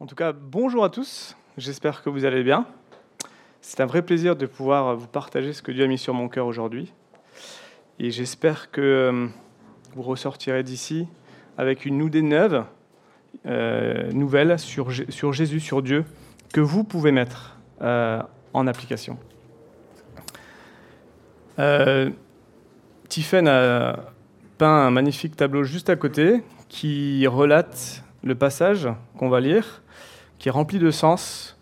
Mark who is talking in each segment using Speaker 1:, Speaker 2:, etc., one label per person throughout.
Speaker 1: En tout cas, bonjour à tous. J'espère que vous allez bien. C'est un vrai plaisir de pouvoir vous partager ce que Dieu a mis sur mon cœur aujourd'hui. Et j'espère que euh, vous ressortirez d'ici avec une idée neuve, euh, nouvelle sur, Jésus, sur Dieu, que vous pouvez mettre euh, en application. Euh, a peint un magnifique tableau juste à côté qui relate le passage qu'on va lire qui est rempli de sens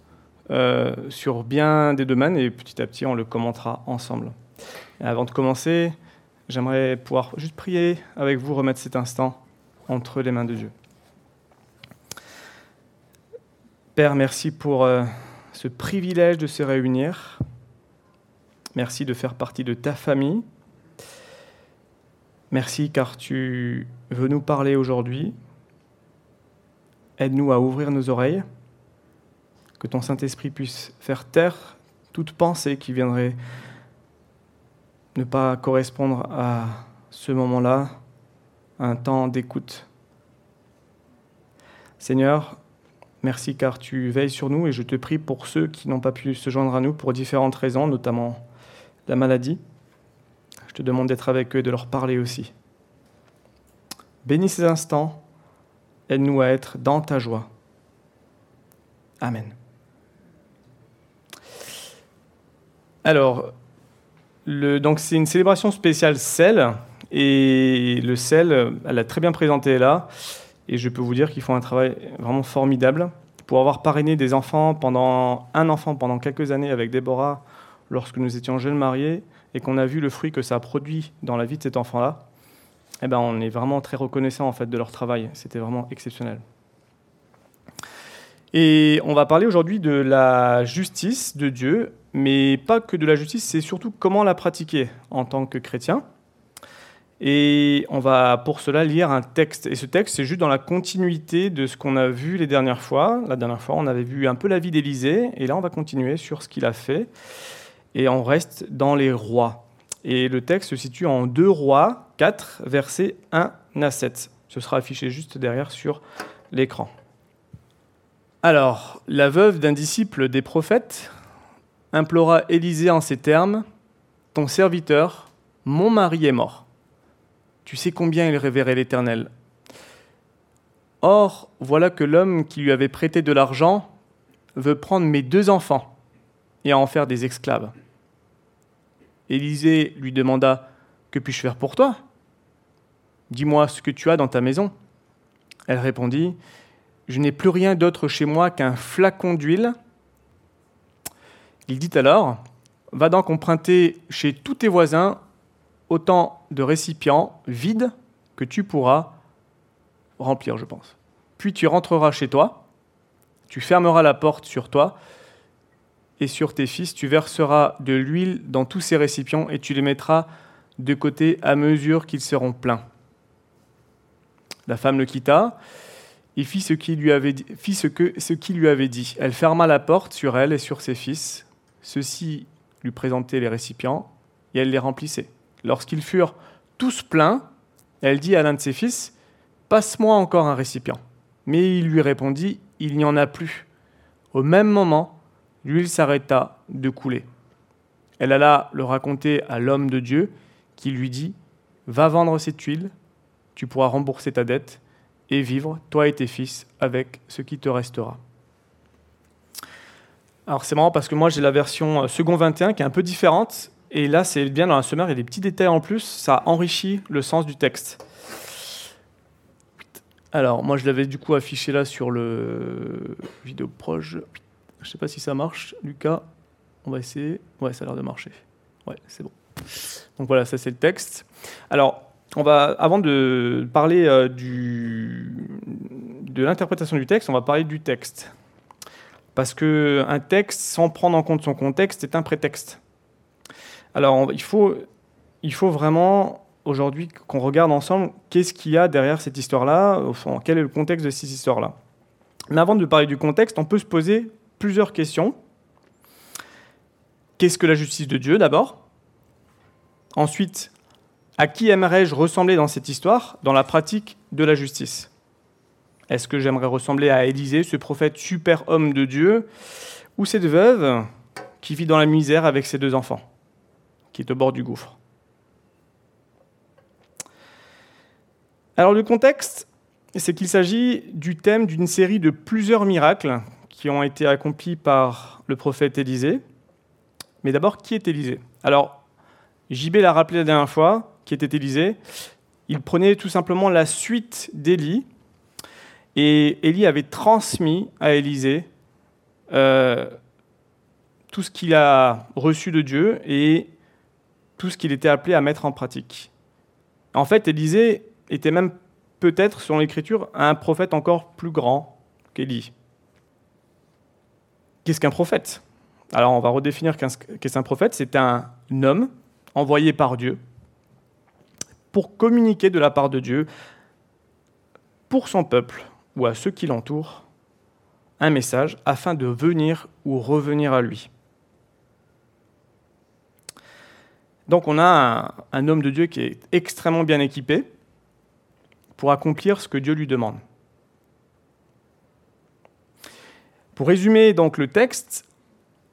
Speaker 1: euh, sur bien des domaines et petit à petit on le commentera ensemble. avant de commencer, j'aimerais pouvoir juste prier avec vous, remettre cet instant entre les mains de Dieu. Père, merci pour euh, ce privilège de se réunir. Merci de faire partie de ta famille. Merci car tu veux nous parler aujourd'hui. Aide-nous à ouvrir nos oreilles que ton Saint-Esprit puisse faire taire toute pensée qui viendrait ne pas correspondre à ce moment-là, un temps d'écoute. Seigneur, merci car tu veilles sur nous et je te prie pour ceux qui n'ont pas pu se joindre à nous pour différentes raisons, notamment la maladie. Je te demande d'être avec eux de leur parler aussi. Bénis ces instants, aide-nous à être dans ta joie. Amen. Alors, donc c'est une célébration spéciale sel, et le sel, elle a très bien présenté là, et je peux vous dire qu'ils font un travail vraiment formidable. Pour avoir parrainé des enfants pendant un enfant pendant quelques années avec Déborah, lorsque nous étions jeunes mariés, et qu'on a vu le fruit que ça a produit dans la vie de cet enfant-là, eh ben on est vraiment très reconnaissant en fait de leur travail. C'était vraiment exceptionnel. Et on va parler aujourd'hui de la justice de Dieu mais pas que de la justice, c'est surtout comment la pratiquer en tant que chrétien. Et on va pour cela lire un texte. Et ce texte, c'est juste dans la continuité de ce qu'on a vu les dernières fois. La dernière fois, on avait vu un peu la vie d'Élisée, et là, on va continuer sur ce qu'il a fait. Et on reste dans les rois. Et le texte se situe en 2 rois 4, versets 1 à 7. Ce sera affiché juste derrière sur l'écran. Alors, la veuve d'un disciple des prophètes, implora Élisée en ces termes Ton serviteur, mon mari est mort. Tu sais combien il révérait l'Éternel. Or, voilà que l'homme qui lui avait prêté de l'argent veut prendre mes deux enfants et en faire des esclaves. Élisée lui demanda Que puis-je faire pour toi? Dis-moi ce que tu as dans ta maison. Elle répondit Je n'ai plus rien d'autre chez moi qu'un flacon d'huile il dit alors Va donc emprunter chez tous tes voisins autant de récipients vides que tu pourras remplir, je pense. Puis tu rentreras chez toi, tu fermeras la porte sur toi et sur tes fils, tu verseras de l'huile dans tous ces récipients et tu les mettras de côté à mesure qu'ils seront pleins. La femme le quitta et fit ce qu'il lui avait qu'il lui avait dit. Elle ferma la porte sur elle et sur ses fils ceux-ci lui présentaient les récipients et elle les remplissait. Lorsqu'ils furent tous pleins, elle dit à l'un de ses fils Passe-moi encore un récipient. Mais il lui répondit Il n'y en a plus. Au même moment, l'huile s'arrêta de couler. Elle alla le raconter à l'homme de Dieu qui lui dit Va vendre cette huile, tu pourras rembourser ta dette et vivre, toi et tes fils, avec ce qui te restera. Alors c'est marrant parce que moi j'ai la version euh, second 21 qui est un peu différente. Et là c'est bien dans la sommaire, il y a des petits détails en plus, ça enrichit le sens du texte. Alors moi je l'avais du coup affiché là sur le vidéo proche. Je sais pas si ça marche, Lucas. On va essayer. Ouais, ça a l'air de marcher. Ouais, c'est bon. Donc voilà, ça c'est le texte. Alors, on va, avant de parler euh, du, de l'interprétation du texte, on va parler du texte. Parce qu'un texte, sans prendre en compte son contexte, est un prétexte. Alors, il faut, il faut vraiment aujourd'hui qu'on regarde ensemble qu'est-ce qu'il y a derrière cette histoire-là, quel est le contexte de cette histoire-là. Mais avant de parler du contexte, on peut se poser plusieurs questions. Qu'est-ce que la justice de Dieu d'abord? Ensuite, à qui aimerais-je ressembler dans cette histoire, dans la pratique de la justice? Est-ce que j'aimerais ressembler à Élisée, ce prophète super homme de Dieu, ou cette veuve qui vit dans la misère avec ses deux enfants, qui est au bord du gouffre? Alors le contexte, c'est qu'il s'agit du thème d'une série de plusieurs miracles ont été accomplis par le prophète Élisée. Mais d'abord, qui est Élisée? Alors, JB l'a rappelé la dernière fois, qui était Élisée. Il prenait tout simplement la suite d'Élie, et Élie avait transmis à Élisée euh, tout ce qu'il a reçu de Dieu et tout ce qu'il était appelé à mettre en pratique. En fait, Élisée était même peut-être, selon l'Écriture, un prophète encore plus grand qu'Élie. Qu'est-ce qu'un prophète? Alors, on va redéfinir qu'est-ce qu'un prophète? C'est un homme envoyé par Dieu pour communiquer de la part de Dieu pour son peuple ou à ceux qui l'entourent un message afin de venir ou revenir à lui. Donc on a un, homme de Dieu qui est extrêmement bien équipé pour accomplir ce que Dieu lui demande. Pour résumer donc le texte,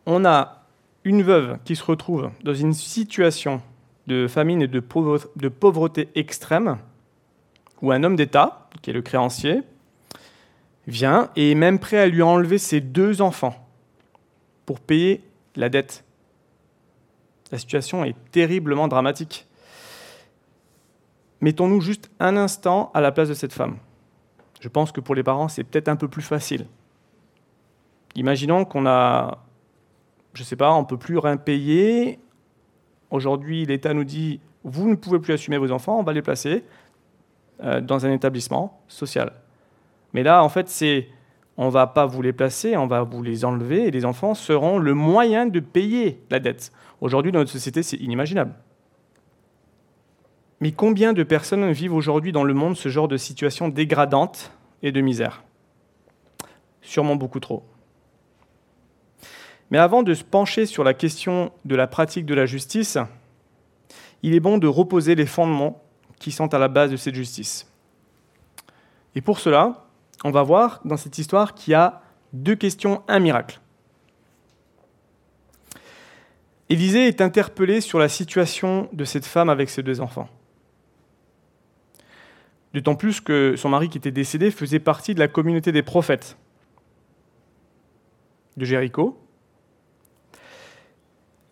Speaker 1: on a une veuve qui se retrouve dans une situation de famine et de pauvreté extrême, où un homme d'État, qui est le créancier, vient et est même prêt à lui enlever ses deux enfants pour payer la dette. La situation est terriblement dramatique. Mettons-nous juste un instant à la place de cette femme. Je pense que pour les parents, c'est peut-être un peu plus facile. Imaginons qu'on a, je ne sais pas, on ne peut plus rien payer. Aujourd'hui, l'État nous dit, vous ne pouvez plus assumer vos enfants, on va les placer euh, dans un établissement social. Mais là, en fait, c'est on va pas vous les placer, on va vous les enlever et les enfants seront le moyen de payer la dette. Aujourd'hui, dans notre société, c'est inimaginable. Mais combien de personnes vivent aujourd'hui dans le monde ce genre de situation dégradante et de misère? Sûrement beaucoup trop. Mais avant de se pencher sur la question de la pratique de la justice, il est bon de reposer les fondements qui sont à la base de cette justice. Et pour cela, on va voir dans cette histoire qu'il y a deux questions, un miracle. Élisée est interpellé sur la situation de cette femme avec ses deux enfants. D'autant plus que son mari qui était décédé faisait partie de la communauté des prophètes de Jéricho.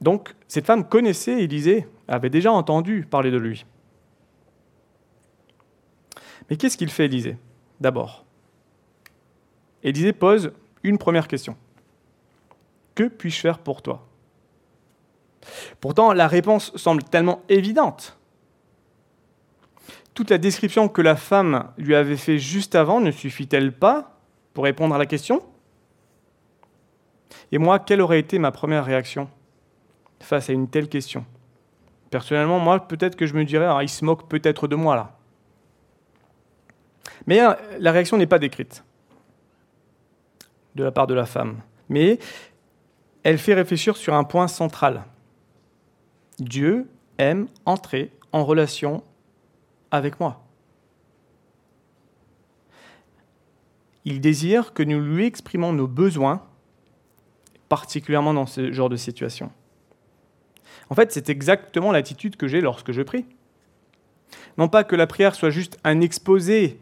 Speaker 1: Donc cette femme connaissait Élisée, avait déjà entendu parler de lui. Mais qu'est-ce qu'il fait Élisée D'abord, Élisée pose une première question. Que puis-je faire pour toi? Pourtant, la réponse semble tellement évidente. Toute la description que la femme lui avait fait juste avant ne suffit-elle pas pour répondre à la question? Et moi, quelle aurait été ma première réaction? Face à une telle question Personnellement, moi, peut-être que je me dirais, ah, il se moque peut-être de moi là. Mais euh, la réaction n'est pas décrite de la part de la femme. Mais elle fait réfléchir sur un point central. Dieu aime entrer en relation avec moi. Il désire que nous lui exprimons nos besoins, particulièrement dans ce genre de situation. En fait, c'est exactement l'attitude que j'ai lorsque je prie. Non pas que la prière soit juste un exposé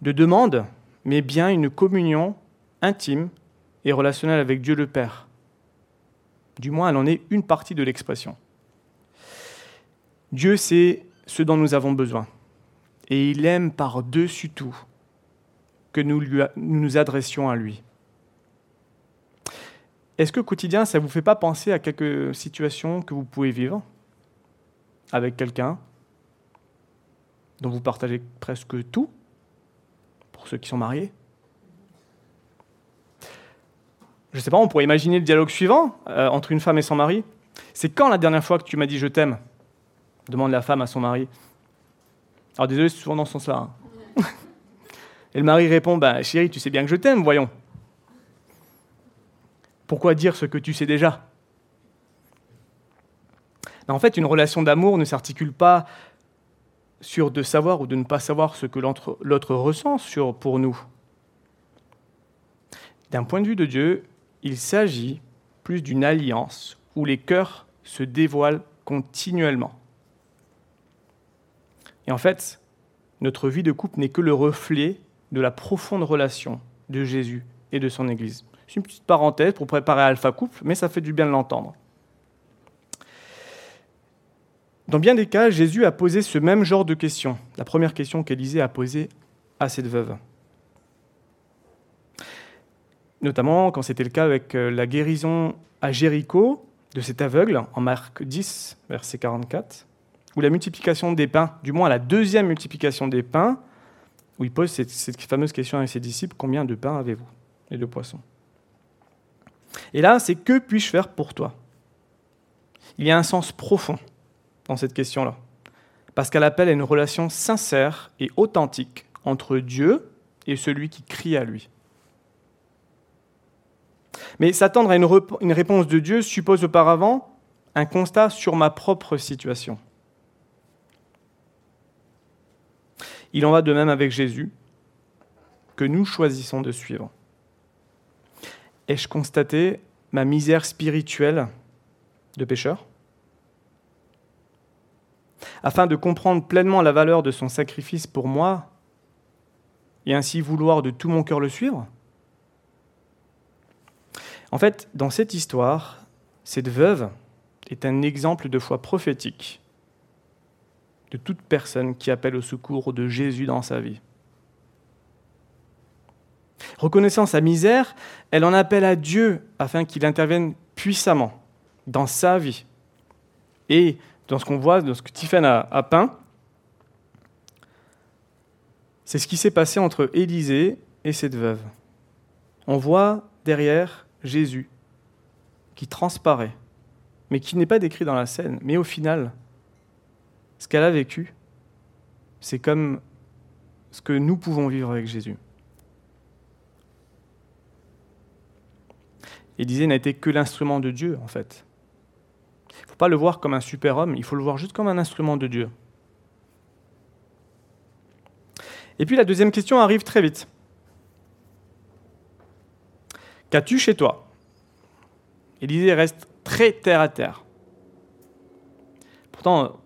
Speaker 1: de demande, mais bien une communion intime et relationnelle avec Dieu le Père. Du moins, elle en est une partie de l'expression. Dieu sait ce dont nous avons besoin. Et il aime par-dessus tout que nous nous adressions à lui. Est-ce que quotidien, ça ne vous fait pas penser à quelques situations que vous pouvez vivre avec quelqu'un dont vous partagez presque tout, pour ceux qui sont mariés? Je ne sais pas, on pourrait imaginer le dialogue suivant euh, entre une femme et son mari. C'est quand la dernière fois que tu m'as dit je t'aime demande la femme à son mari. Alors désolé, c'est souvent dans ce sens-là. Hein. et le mari répond bah, Chérie, tu sais bien que je t'aime, voyons. Pourquoi dire ce que tu sais déjà? En fait, une relation d'amour ne s'articule pas sur de savoir ou de ne pas savoir ce que l'autre ressent pour nous. D'un point de vue de Dieu, il s'agit plus d'une alliance où les cœurs se dévoilent continuellement. Et en fait, notre vie de couple n'est que le reflet de la profonde relation de Jésus et de son Église. C'est une petite parenthèse pour préparer Alpha Couple, mais ça fait du bien de l'entendre. Dans bien des cas, Jésus a posé ce même genre de questions. La première question qu'Élisée a posée à cette veuve. Notamment quand c'était le cas avec euh, la guérison à Jéricho de cet aveugle, en Marc 10, verset 44, ou la multiplication des pains, du moins la deuxième multiplication des pains, où il pose cette, cette fameuse question à ses disciples, combien de pains avez-vous et de poissons? Et là, c'est que puis-je faire pour toi? Il y a un sens profond dans cette question-là, parce qu'elle appelle à une relation sincère et authentique entre Dieu et celui qui crie à lui. Mais s'attendre à une, une réponse de Dieu suppose auparavant un constat sur ma propre situation. Il en va de même avec Jésus, que nous choisissons de suivre. Ai-je constaté ma misère spirituelle de pécheur Afin de comprendre pleinement la valeur de son sacrifice pour moi, et ainsi vouloir de tout mon cœur le suivre? En fait, dans cette histoire, cette veuve est un exemple de foi prophétique de toute personne qui appelle au secours de Jésus dans sa vie. Reconnaissant sa misère, elle en appelle à Dieu afin qu'il intervienne puissamment dans sa vie. Et dans ce qu'on voit, dans ce que Tiffany a, a peint, c'est ce qui s'est passé entre Élisée et cette veuve. On voit derrière Jésus qui transparaît, mais qui n'est pas décrit dans la scène. Mais au final, ce qu'elle a vécu, c'est comme ce que nous pouvons vivre avec Jésus. Élisée n'a été que l'instrument de Dieu, en fait. Il ne faut pas le voir comme un super-homme, il faut le voir juste comme un instrument de Dieu. Et puis la deuxième question arrive très vite. Qu'as-tu chez toi? Élisée reste très terre à terre. Pourtant,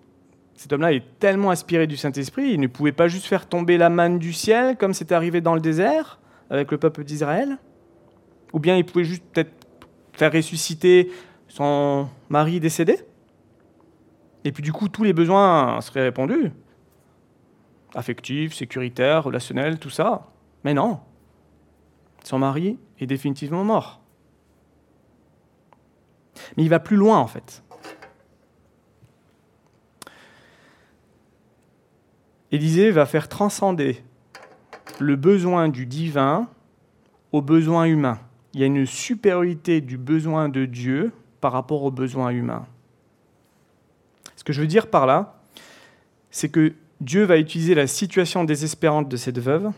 Speaker 1: cet homme-là est tellement inspiré du Saint-Esprit, il ne pouvait pas juste faire tomber la manne du ciel comme c'est arrivé dans le désert avec le peuple d'Israël. Ou bien il pouvait juste peut-être faire ressusciter son mari décédé. Et puis du coup, tous les besoins seraient répondus. Affectifs, sécuritaires, relationnels, tout ça. Mais non. Son mari est définitivement mort. Mais il va plus loin en fait. Élisée va faire transcender le besoin du divin au besoin humain. Il y a une supériorité du besoin de Dieu par rapport au besoin humain. Ce que je veux dire par là, c'est que Dieu va utiliser la situation désespérante de cette veuve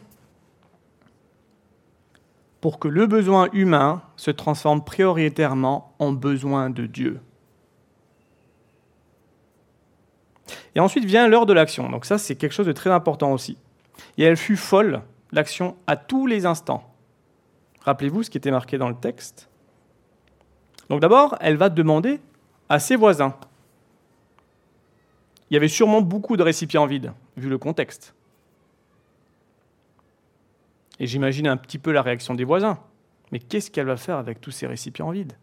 Speaker 1: pour que le besoin humain se transforme prioritairement en besoin de Dieu. Et ensuite vient l'heure de l'action. Donc ça, c'est quelque chose de très important aussi. Et elle fut folle, l'action, à tous les instants. Rappelez-vous ce qui était marqué dans le texte. Donc d'abord, elle va demander à ses voisins. Il y avait sûrement beaucoup de récipients vides, vu le contexte. Et j'imagine un petit peu la réaction des voisins. Mais qu'est-ce qu'elle va faire avec tous ces récipients vides?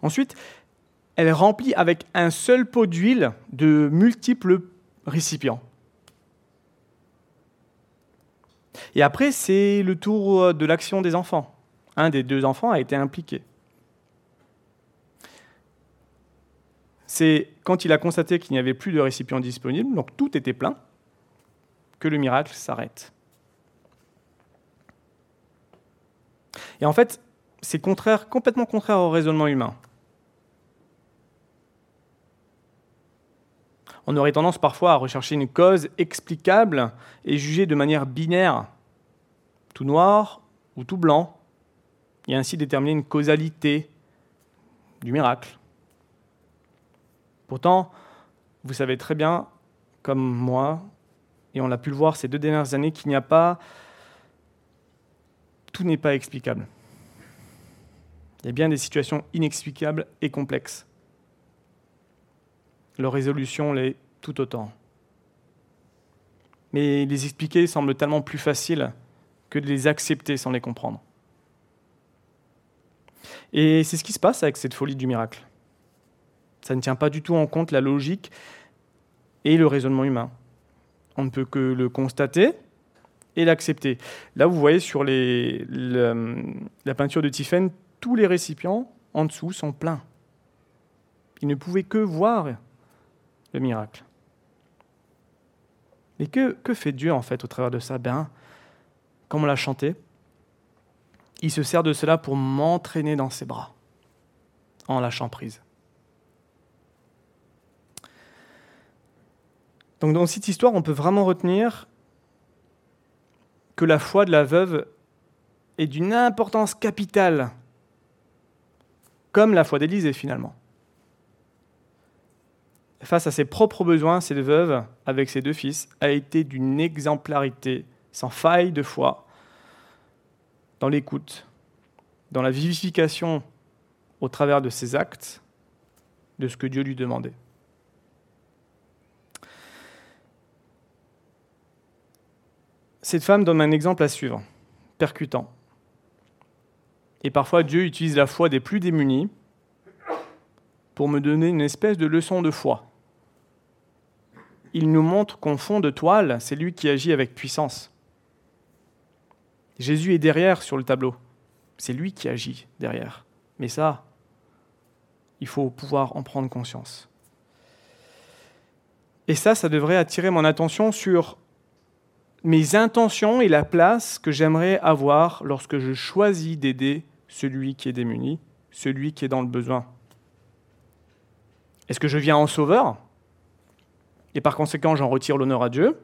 Speaker 1: Ensuite, elle remplit avec un seul pot d'huile de multiples récipients. Et après, c'est le tour de l'action des enfants. Un des deux enfants a été impliqué. C'est quand il a constaté qu'il n'y avait plus de récipients disponibles, donc tout était plein, que le miracle s'arrête. Et en fait, c'est complètement contraire au raisonnement humain. On aurait tendance parfois à rechercher une cause explicable et juger de manière binaire, tout noir ou tout blanc, et ainsi déterminer une causalité du miracle. Pourtant, vous savez très bien, comme moi, et on l'a pu le voir ces deux dernières années, qu'il n'y a pas tout n'est pas explicable. Il y a bien des situations inexplicables et complexes. Leur résolution l'est tout autant. Mais les expliquer semble tellement plus facile que de les accepter sans les comprendre. Et c'est ce qui se passe avec cette folie du miracle. Ça ne tient pas du tout en compte la logique et le raisonnement humain. On ne peut que le constater et l'accepter. Là, vous voyez sur la peinture de Tiphaine, tous les récipients en dessous sont pleins. Ils ne pouvaient que voir le miracle. Mais que, fait Dieu en fait au travers de ça? Ben, comme on l'a chanté, il se sert de cela pour m'entraîner dans ses bras, en lâchant prise. Donc dans cette histoire, on peut vraiment retenir que la foi de la veuve est d'une importance capitale, comme la foi d'Élisée finalement. Face à ses propres besoins, cette veuve, avec ses deux fils, a été d'une exemplarité sans faille de foi dans l'écoute, dans la vivification au travers de ses actes, de ce que Dieu lui demandait. Cette femme donne un exemple à suivre, percutant. Et parfois Dieu utilise la foi des plus démunis pour me donner une espèce de leçon de foi. Il nous montre qu'en fond de toile, c'est lui qui agit avec puissance. Jésus est derrière sur le tableau. C'est lui qui agit derrière. Mais ça, il faut pouvoir en prendre conscience. Et ça, ça devrait attirer mon attention sur mes intentions et la place que j'aimerais avoir lorsque je choisis d'aider celui qui est démuni, celui qui est dans le besoin. Est-ce que je viens en sauveur et par conséquent j'en retire l'honneur à Dieu?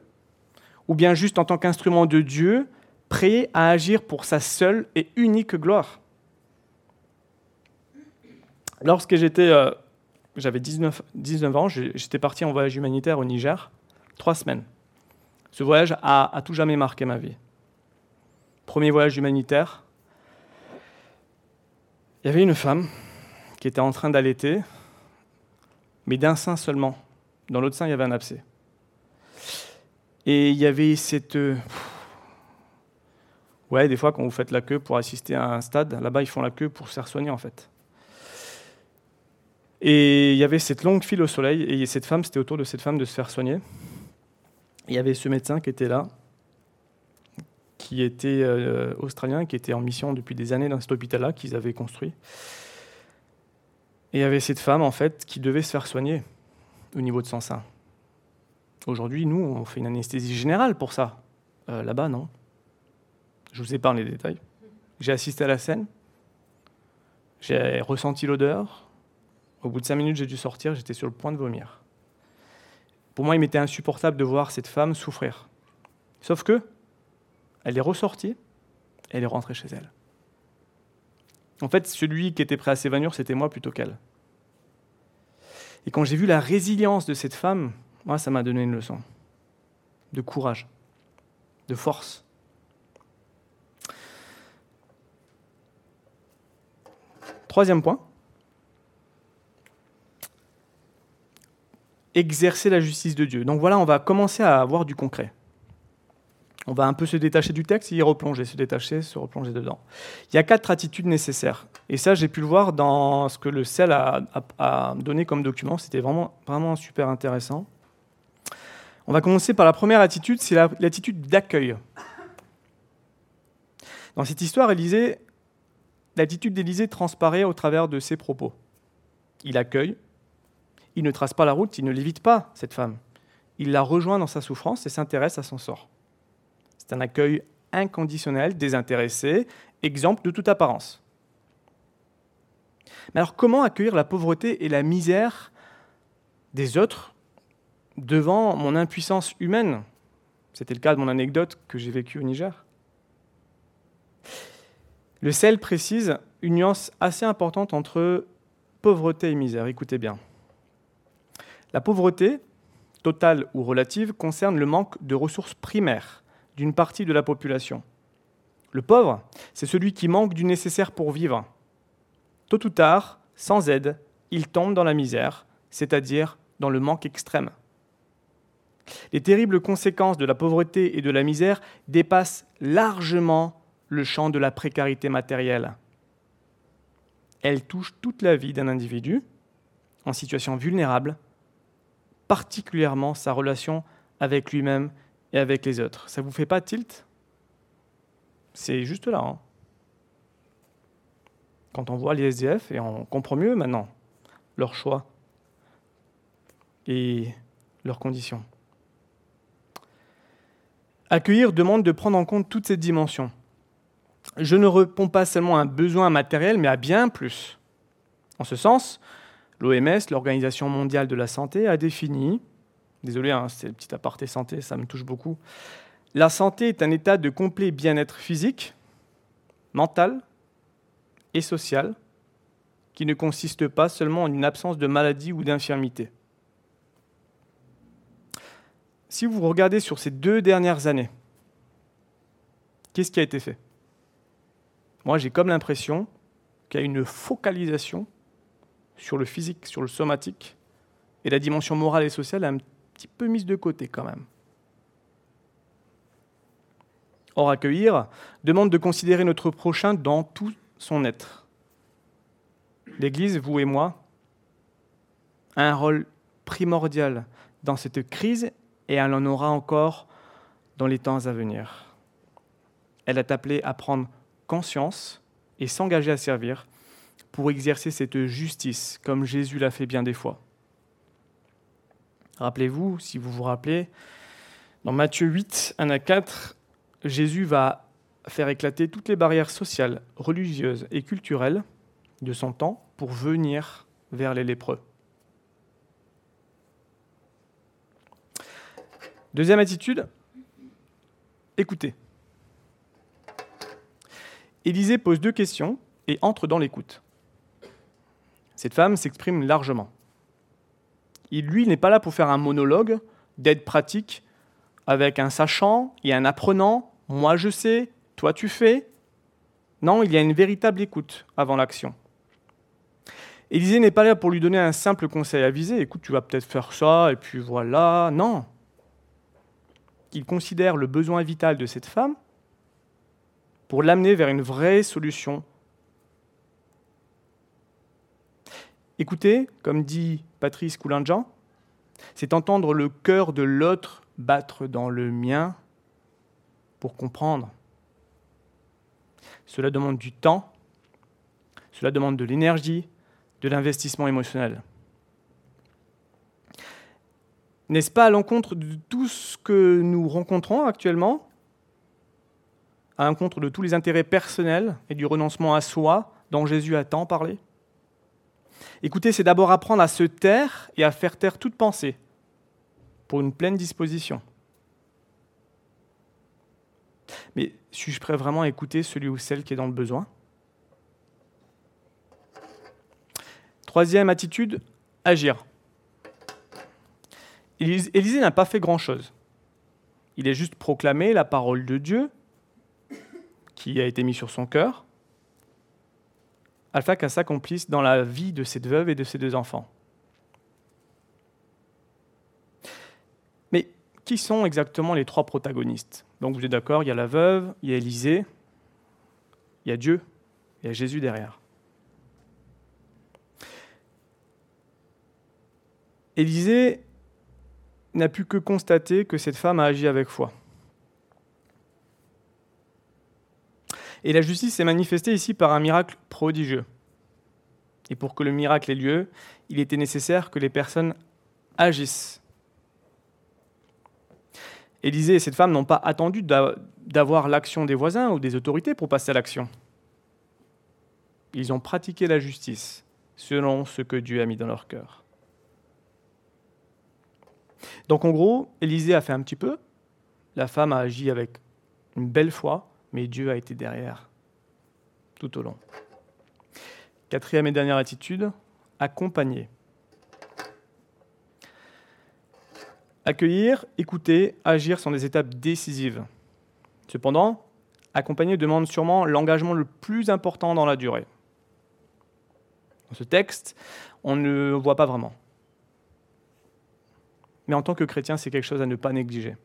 Speaker 1: Ou bien juste en tant qu'instrument de Dieu prêt à agir pour sa seule et unique gloire? Lorsque j'étais, euh, j'avais 19, 19 ans, j'étais parti en voyage humanitaire au Niger, trois semaines. Ce voyage a tout jamais marqué ma vie. Premier voyage humanitaire, il y avait une femme qui était en train d'allaiter, mais d'un sein seulement. Dans l'autre sein, il y avait un abcès. Et il y avait cette, Ouais, des fois, quand vous faites la queue pour assister à un stade, là-bas, ils font la queue pour se faire soigner, en fait. Et il y avait cette longue file au soleil, et cette femme, c'était autour de cette femme de se faire soigner. Il y avait ce médecin qui était là, qui était euh, australien, qui était en mission depuis des années dans cet hôpital-là, qu'ils avaient construit. Et il y avait cette femme, en fait, qui devait se faire soigner au niveau de son sein. Aujourd'hui, nous, on fait une anesthésie générale pour ça. Euh, là-bas, non. Je vous épargne les détails. J'ai assisté à la scène. J'ai ressenti l'odeur. Au bout de cinq minutes, j'ai dû sortir. J'étais sur le point de vomir. Pour moi, il m'était insupportable de voir cette femme souffrir. Sauf que, elle est ressortie. elle est rentrée chez elle. En fait, celui qui était prêt à s'évanouir, c'était moi plutôt qu'elle. Et quand j'ai vu la résilience de cette femme, moi, ça m'a donné une leçon de courage, de force. Troisième point. Exercer la justice de Dieu. Donc voilà, on va commencer à avoir du concret. On va un peu se détacher du texte et y replonger, se détacher, se replonger dedans. Il y a quatre attitudes nécessaires. Et ça, j'ai pu le voir dans ce que le CEL a, donné comme document. C'était vraiment, vraiment super intéressant. On va commencer par la première attitude, c'est l'attitude d'accueil. Dans cette histoire, L'attitude d'Élisée transparaît au travers de ses propos. Il accueille, il ne trace pas la route, il ne l'évite pas, cette femme. Il la rejoint dans sa souffrance et s'intéresse à son sort. C'est un accueil inconditionnel, désintéressé, exemple de toute apparence. Mais alors comment accueillir la pauvreté et la misère des autres devant mon impuissance humaine? C'était le cas de mon anecdote que j'ai vécue au Niger. Le sel précise une nuance assez importante entre pauvreté et misère. Écoutez bien. La pauvreté, totale ou relative, concerne le manque de ressources primaires d'une partie de la population. Le pauvre, C'est celui qui manque du nécessaire pour vivre. Tôt ou tard, sans aide, il tombe dans la misère, c'est-à-dire dans le manque extrême. Les terribles conséquences de la pauvreté et de la misère dépassent largement le champ de la précarité matérielle. Elles touchent toute la vie d'un individu en situation vulnérable, particulièrement sa relation avec lui-même et avec les autres. Ça vous fait pas tilt? C'est juste là. Hein. Quand on voit les SDF, et on comprend mieux maintenant leurs choix et leurs conditions. Accueillir demande de prendre en compte toutes ces dimensions. Je ne réponds pas seulement à un besoin matériel, mais à bien plus. En ce sens, l'OMS, l'Organisation mondiale de la santé, a défini, désolé, hein, c'est le petit aparté santé, ça me touche beaucoup, la santé est un état de complet bien-être physique, mental et social, qui ne consiste pas seulement en une absence de maladie ou d'infirmité. Si vous regardez sur ces deux dernières années, qu'est-ce qui a été fait? Moi, j'ai comme l'impression qu'il y a une focalisation sur le physique, sur le somatique, et la dimension morale et sociale est un peu mise de côté quand même. Or, accueillir demande de considérer notre prochain dans tout son être. L'Église, vous et moi, a un rôle primordial dans cette crise et elle en aura encore dans les temps à venir. Elle est appelée à prendre conscience et s'engager à servir pour exercer cette justice, comme Jésus l'a fait bien des fois. Rappelez-vous, si vous vous rappelez, dans Matthieu 8, 1 à 4, Jésus va faire éclater toutes les barrières sociales, religieuses et culturelles de son temps pour venir vers les lépreux. Deuxième attitude, écoutez. Élisée pose deux questions et entre dans l'écoute. Cette femme s'exprime largement. Il, lui, n'est pas là pour faire un monologue d'aide pratique avec un sachant et un apprenant. Moi je sais, toi tu fais. Non, il y a une véritable écoute avant l'action. Élisée n'est pas là pour lui donner un simple conseil avisé. Écoute, tu vas peut-être faire ça, et puis voilà. Non qu'il considère le besoin vital de cette femme pour l'amener vers une vraie solution. Écoutez, comme dit Patrice Coulinjan, c'est entendre le cœur de l'autre battre dans le mien pour comprendre. Cela demande du temps, cela demande de l'énergie, de l'investissement émotionnel. N'est-ce pas à l'encontre de tout ce que nous rencontrons actuellement? À l'encontre de tous les intérêts personnels et du renoncement à soi dont Jésus a tant parlé? Écoutez, c'est d'abord apprendre à se taire et à faire taire toute pensée pour une pleine disposition. Mais suis-je prêt vraiment à écouter celui ou celle qui est dans le besoin? Troisième attitude, agir. Élisée n'a pas fait grand-chose. Il a juste proclamé la parole de Dieu qui a été mise sur son cœur, afin qu'elle s'accomplisse dans la vie de cette veuve et de ses deux enfants. Mais qui sont exactement les trois protagonistes? Donc vous êtes d'accord, il y a la veuve, il y a Élisée, il y a Dieu, il y a Jésus derrière. Élisée n'a pu que constater que cette femme a agi avec foi. Et la justice s'est manifestée ici par un miracle prodigieux. Et pour que le miracle ait lieu, il était nécessaire que les personnes agissent. Élisée et cette femme n'ont pas attendu d'avoir l'action des voisins ou des autorités pour passer à l'action. Ils ont pratiqué la justice selon ce que Dieu a mis dans leur cœur. Donc en gros, Élisée a fait un petit peu, la femme a agi avec une belle foi, mais Dieu a été derrière tout au long. Quatrième et dernière attitude, accompagner. Accueillir, écouter, agir sont des étapes décisives. Cependant, accompagner demande sûrement l'engagement le plus important dans la durée. Dans ce texte, on ne voit pas vraiment. Mais en tant que chrétien, c'est quelque chose à ne pas négliger.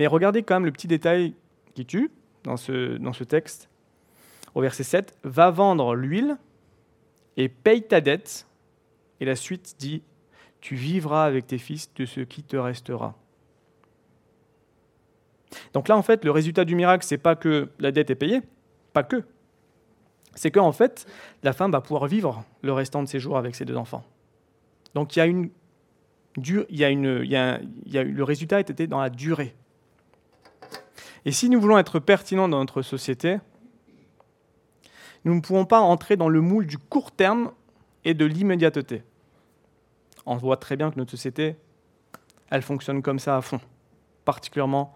Speaker 1: Mais regardez quand même le petit détail qui tue dans ce, texte. Au verset 7, va vendre l'huile et paye ta dette. Et la suite dit, tu vivras avec tes fils de ce qui te restera. Donc là, en fait, le résultat du miracle, c'est pas que la dette est payée, pas que. C'est qu'en fait, la femme va pouvoir vivre le restant de ses jours avec ses deux enfants. Donc il y a une, il y a une, y a, y a, le résultat était dans la durée. Et si nous voulons être pertinents dans notre société, nous ne pouvons pas entrer dans le moule du court terme et de l'immédiateté. On voit très bien que notre société, elle fonctionne comme ça à fond, particulièrement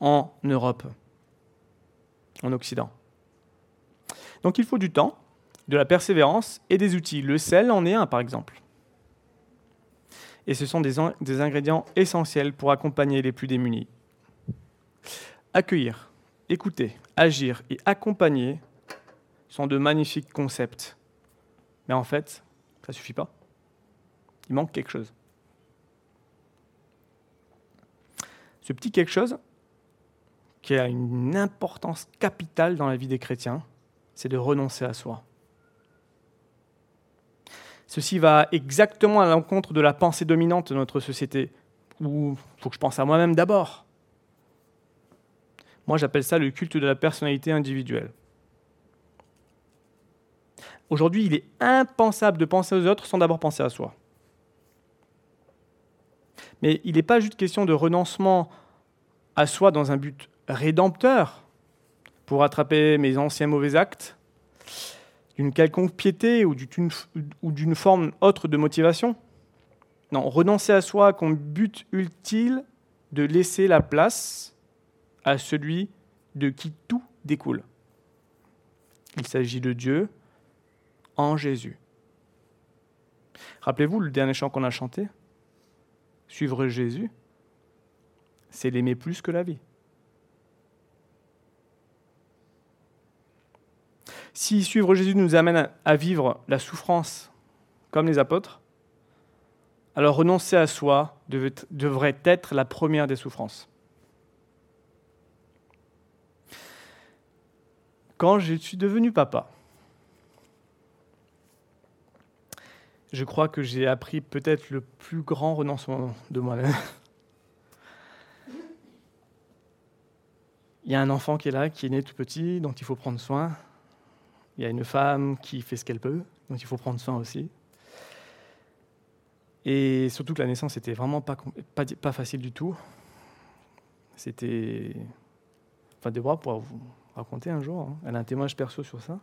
Speaker 1: en Europe, en Occident. Donc il faut du temps, de la persévérance et des outils. Le sel en est un, par exemple. Et ce sont des, des ingrédients essentiels pour accompagner les plus démunis. Accueillir, écouter, agir et accompagner sont de magnifiques concepts. Mais en fait, ça ne suffit pas. Il manque quelque chose. Ce petit quelque chose, qui a une importance capitale dans la vie des chrétiens, c'est de renoncer à soi. Ceci va exactement à l'encontre de la pensée dominante de notre société, où il faut que je pense à moi-même d'abord. Moi, j'appelle ça le culte de la personnalité individuelle. Aujourd'hui, il est impensable de penser aux autres sans d'abord penser à soi. Mais il n'est pas juste question de renoncement à soi dans un but rédempteur pour attraper mes anciens mauvais actes, d'une quelconque piété ou d'une forme autre de motivation. Non, renoncer à soi comme but ultime de laisser la place à celui de qui tout découle. Il s'agit de Dieu en Jésus. Rappelez-vous le dernier chant qu'on a chanté? Suivre Jésus, c'est l'aimer plus que la vie. Si suivre Jésus nous amène à vivre la souffrance comme les apôtres, alors renoncer à soi devrait être la première des souffrances. Quand je suis devenu papa, je crois que j'ai appris peut-être le plus grand renoncement de moi-même. Il y a un enfant qui est là, qui est né tout petit, dont il faut prendre soin. Il y a une femme qui fait ce qu'elle peut, dont il faut prendre soin aussi. Et surtout que la naissance n'était vraiment pas, facile du tout. C'était. Enfin, Déborah pourra vous raconter un jour. Hein. Elle a un témoignage perso sur ça.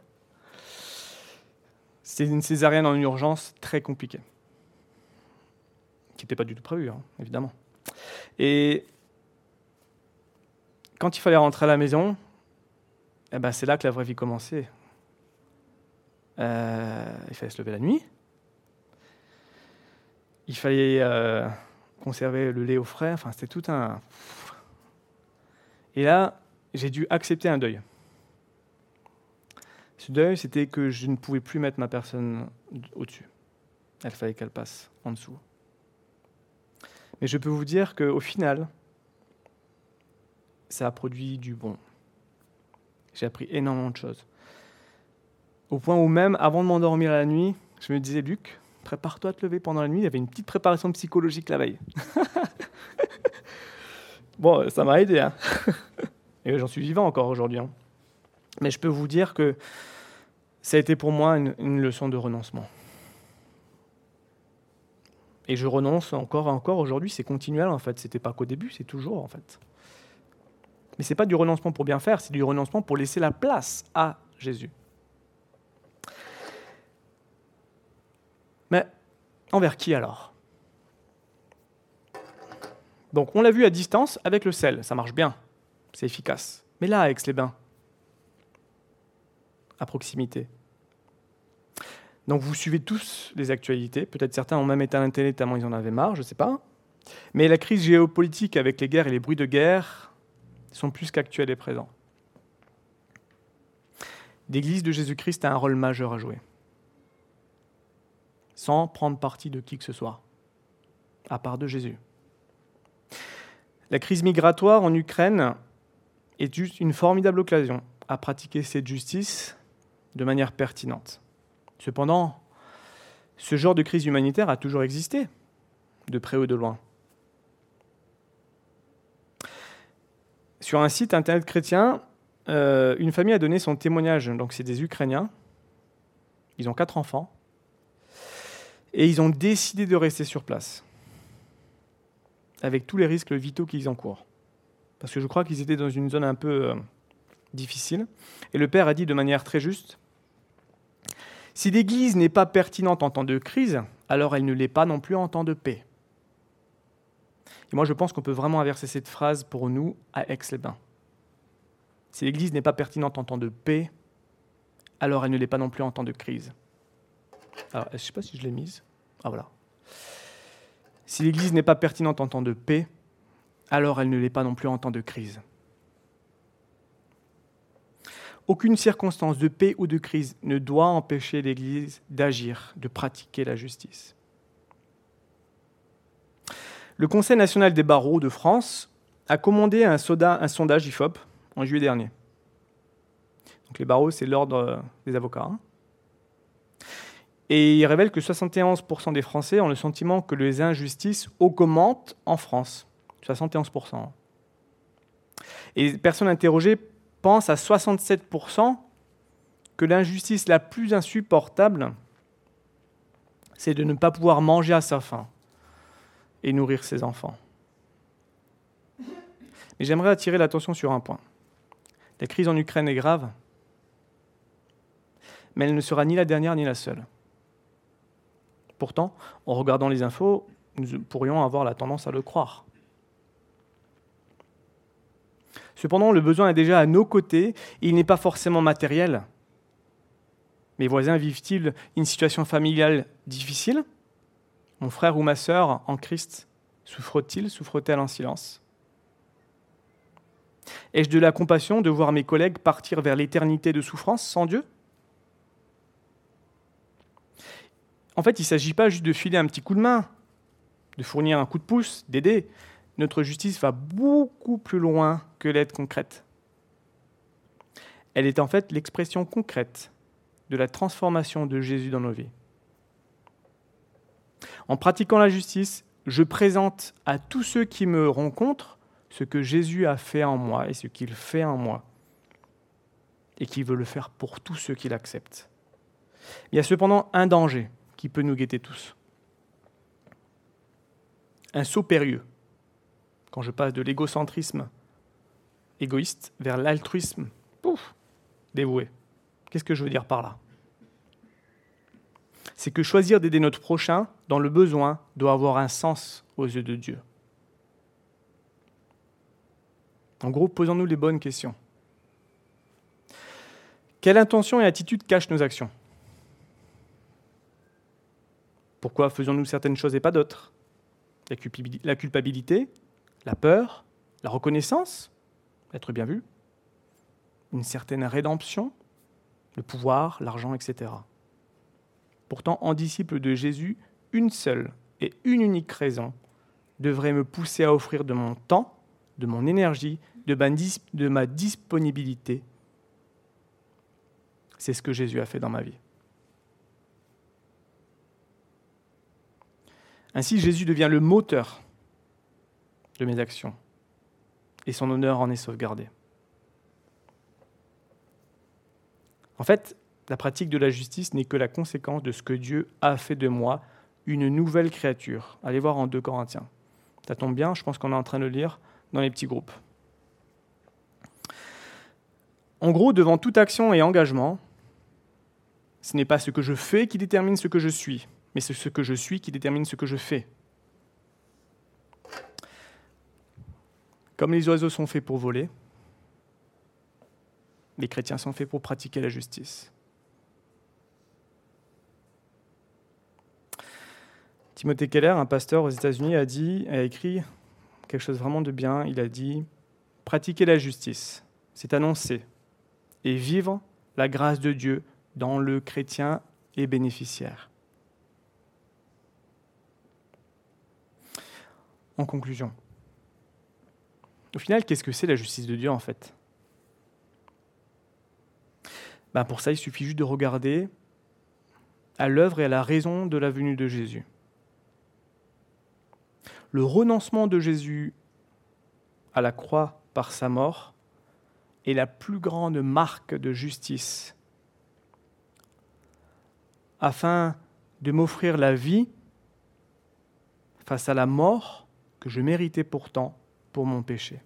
Speaker 1: C'était une césarienne en urgence très compliquée, qui n'était pas du tout prévue, hein, évidemment. Et quand il fallait rentrer à la maison, eh ben, c'est là que la vraie vie commençait. Euh, il fallait se lever la nuit. Il fallait euh, conserver le lait au frais. Enfin, c'était tout un. Et là, j'ai dû accepter un deuil. Ce deuil, c'était que je ne pouvais plus mettre ma personne au-dessus. Il fallait qu'elle passe en dessous. Mais je peux vous dire qu'au final, ça a produit du bon. J'ai appris énormément de choses. Au point où même, avant de m'endormir la nuit, je me disais, Luc, prépare-toi à te lever pendant la nuit. Il y avait une petite préparation psychologique la veille. bon, ça m'a aidé. Hein. Et j'en suis vivant encore aujourd'hui. Hein. Mais je peux vous dire que ça a été pour moi une, une leçon de renoncement. Et je renonce encore et encore aujourd'hui, c'est continuel en fait. C'était pas qu'au début, c'est toujours en fait. Mais c'est pas du renoncement pour bien faire, c'est du renoncement pour laisser la place à Jésus. Mais envers qui alors? Donc on l'a vu à distance avec le sel, ça marche bien, c'est efficace. Mais là, avec les bains, à proximité. Donc vous suivez tous les actualités, peut-être certains ont même éteint télé tellement ils en avaient marre, je ne sais pas. Mais la crise géopolitique avec les guerres et les bruits de guerre sont plus qu'actuels et présents. L'Église de Jésus-Christ a un rôle majeur à jouer, sans prendre parti de qui que ce soit, à part de Jésus. La crise migratoire en Ukraine est une formidable occasion à pratiquer cette justice de manière pertinente. Cependant, ce genre de crise humanitaire a toujours existé, de près ou de loin. Sur un site internet chrétien, euh, une famille a donné son témoignage. Donc, c'est des Ukrainiens. Ils ont quatre enfants. Et ils ont décidé de rester sur place, avec tous les risques vitaux qu'ils encourent. Parce que je crois qu'ils étaient dans une zone un peu euh, difficile. Et le père a dit de manière très juste Si l'Église n'est pas pertinente en temps de crise, alors elle ne l'est pas non plus en temps de paix. Et moi, je pense qu'on peut vraiment inverser cette phrase pour nous à Aix-les-Bains. Si l'Église n'est pas pertinente en temps de paix, alors elle ne l'est pas non plus en temps de crise. Alors, je ne sais pas si je l'ai mise. Ah voilà. Si l'Église n'est pas pertinente en temps de paix, alors elle ne l'est pas non plus en temps de crise. Aucune circonstance de paix ou de crise ne doit empêcher l'Église d'agir, de pratiquer la justice. Le Conseil national des barreaux de France a commandé un, sondage IFOP en juillet dernier. Les barreaux, c'est l'ordre des avocats. Hein. Et il révèle que 71% des Français ont le sentiment que les injustices augmentent en France. 71%. Et les personnes interrogées pensent à 67% que l'injustice la plus insupportable, c'est de ne pas pouvoir manger à sa faim et nourrir ses enfants. Mais j'aimerais attirer l'attention sur un point. La crise en Ukraine est grave, mais elle ne sera ni la dernière ni la seule. Pourtant, en regardant les infos, nous pourrions avoir la tendance à le croire. Cependant, le besoin est déjà à nos côtés et il n'est pas forcément matériel. Mes voisins vivent-ils une situation familiale difficile? Mon frère ou ma sœur en Christ souffre-t-il, souffre-t-elle en silence? Ai-je de la compassion de voir mes collègues partir vers l'éternité de souffrance sans Dieu? En fait, il ne s'agit pas juste de filer un petit coup de main, de fournir un coup de pouce, d'aider. Notre justice va beaucoup plus loin que l'aide concrète. Elle est en fait l'expression concrète de la transformation de Jésus dans nos vies. En pratiquant la justice, je présente à tous ceux qui me rencontrent ce que Jésus a fait en moi et ce qu'il fait en moi, et qu'il veut le faire pour tous ceux qui l'acceptent. Il y a cependant un danger qui peut nous guetter tous. Un saut périlleux. Quand je passe de l'égocentrisme égoïste vers l'altruisme, dévoué. Qu'est-ce que je veux dire par là? C'est que choisir d'aider notre prochain dans le besoin doit avoir un sens aux yeux de Dieu. En gros, posons-nous les bonnes questions. Quelle intention et attitude cachent nos actions? Pourquoi faisons-nous certaines choses et pas d'autres? La culpabilité, la peur, la reconnaissance, être bien vu, une certaine rédemption, le pouvoir, l'argent, etc. Pourtant, en disciple de Jésus, une seule et une unique raison devrait me pousser à offrir de mon temps de mon énergie, de ma, disponibilité. C'est ce que Jésus a fait dans ma vie. Ainsi, Jésus devient le moteur de mes actions et son honneur en est sauvegardé. En fait, la pratique de la justice n'est que la conséquence de ce que Dieu a fait de moi, une nouvelle créature. Allez voir en 2 Corinthiens. Ça tombe bien, je pense qu'on est en train de lire dans les petits groupes. En gros, devant toute action et engagement, ce n'est pas ce que je fais qui détermine ce que je suis, mais c'est ce que je suis qui détermine ce que je fais. Comme les oiseaux sont faits pour voler, les chrétiens sont faits pour pratiquer la justice. Timothée Keller, un pasteur aux États-Unis, a dit, a écrit quelque chose vraiment de bien. Il a dit pratiquer la justice, c'est annoncer et vivre la grâce de Dieu dans le chrétien et bénéficiaire. En conclusion, au final, qu'est-ce que c'est la justice de Dieu en fait? Ben Pour ça, il suffit juste de regarder à l'œuvre et à la raison de la venue de Jésus. Le renoncement de Jésus à la croix par sa mort est la plus grande marque de justice afin de m'offrir la vie face à la mort que je méritais pourtant pour mon péché.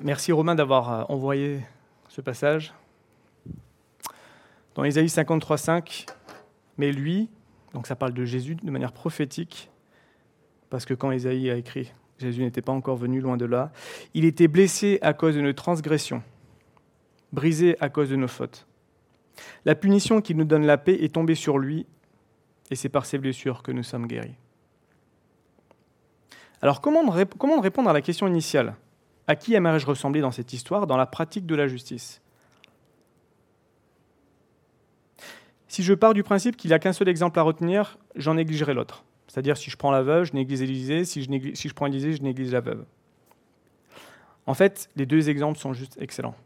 Speaker 1: Merci Romain d'avoir euh, envoyé ce passage. Dans Ésaïe 53.5, mais lui, donc ça parle de Jésus de manière prophétique, parce que quand Ésaïe a écrit, Jésus n'était pas encore venu loin de là, il était blessé à cause de nos transgressions, brisé à cause de nos fautes. La punition qui nous donne la paix est tombée sur lui, et c'est par ses blessures que nous sommes guéris. Alors comment, répondre à la question initiale? À qui aimerais-je ressembler dans cette histoire, dans la pratique de la justice? Si je pars du principe qu'il n'y a qu'un seul exemple à retenir, j'en négligerai l'autre. C'est-à-dire, si je prends la veuve, je néglige Élisée, si je, si je prends Élisée, je néglige la veuve. En fait, les deux exemples sont juste excellents.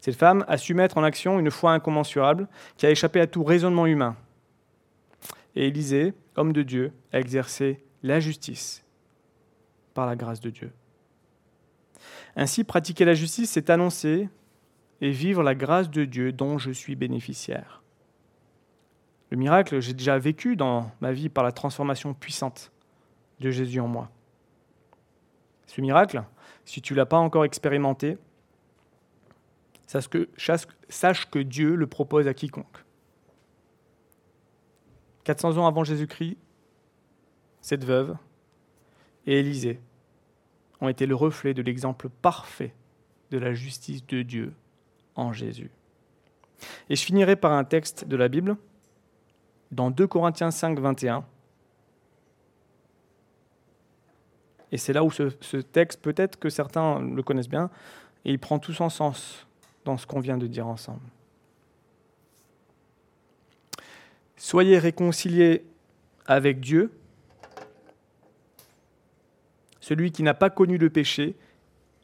Speaker 1: Cette femme a su mettre en action une foi incommensurable qui a échappé à tout raisonnement humain. Et Élisée, homme de Dieu, a exercé la justice par la grâce de Dieu. Ainsi, pratiquer la justice, c'est annoncer et vivre la grâce de Dieu dont je suis bénéficiaire. Le miracle, j'ai déjà vécu dans ma vie par la transformation puissante de Jésus en moi. Ce miracle, si tu ne l'as pas encore expérimenté, sache que, sache que Dieu le propose à quiconque. 400 ans avant Jésus-Christ, cette veuve et Élisée ont été le reflet de l'exemple parfait de la justice de Dieu en Jésus. Et je finirai par un texte de la Bible, dans 2 Corinthiens 5, 21. Et c'est là où ce, texte, peut-être que certains le connaissent bien, et il prend tout son sens dans ce qu'on vient de dire ensemble. Soyez réconciliés avec Dieu. Celui qui n'a pas connu le péché,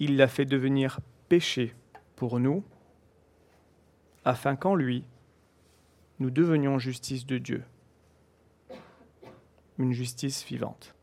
Speaker 1: il l'a fait devenir péché pour nous, afin qu'en lui, nous devenions justice de Dieu, une justice vivante.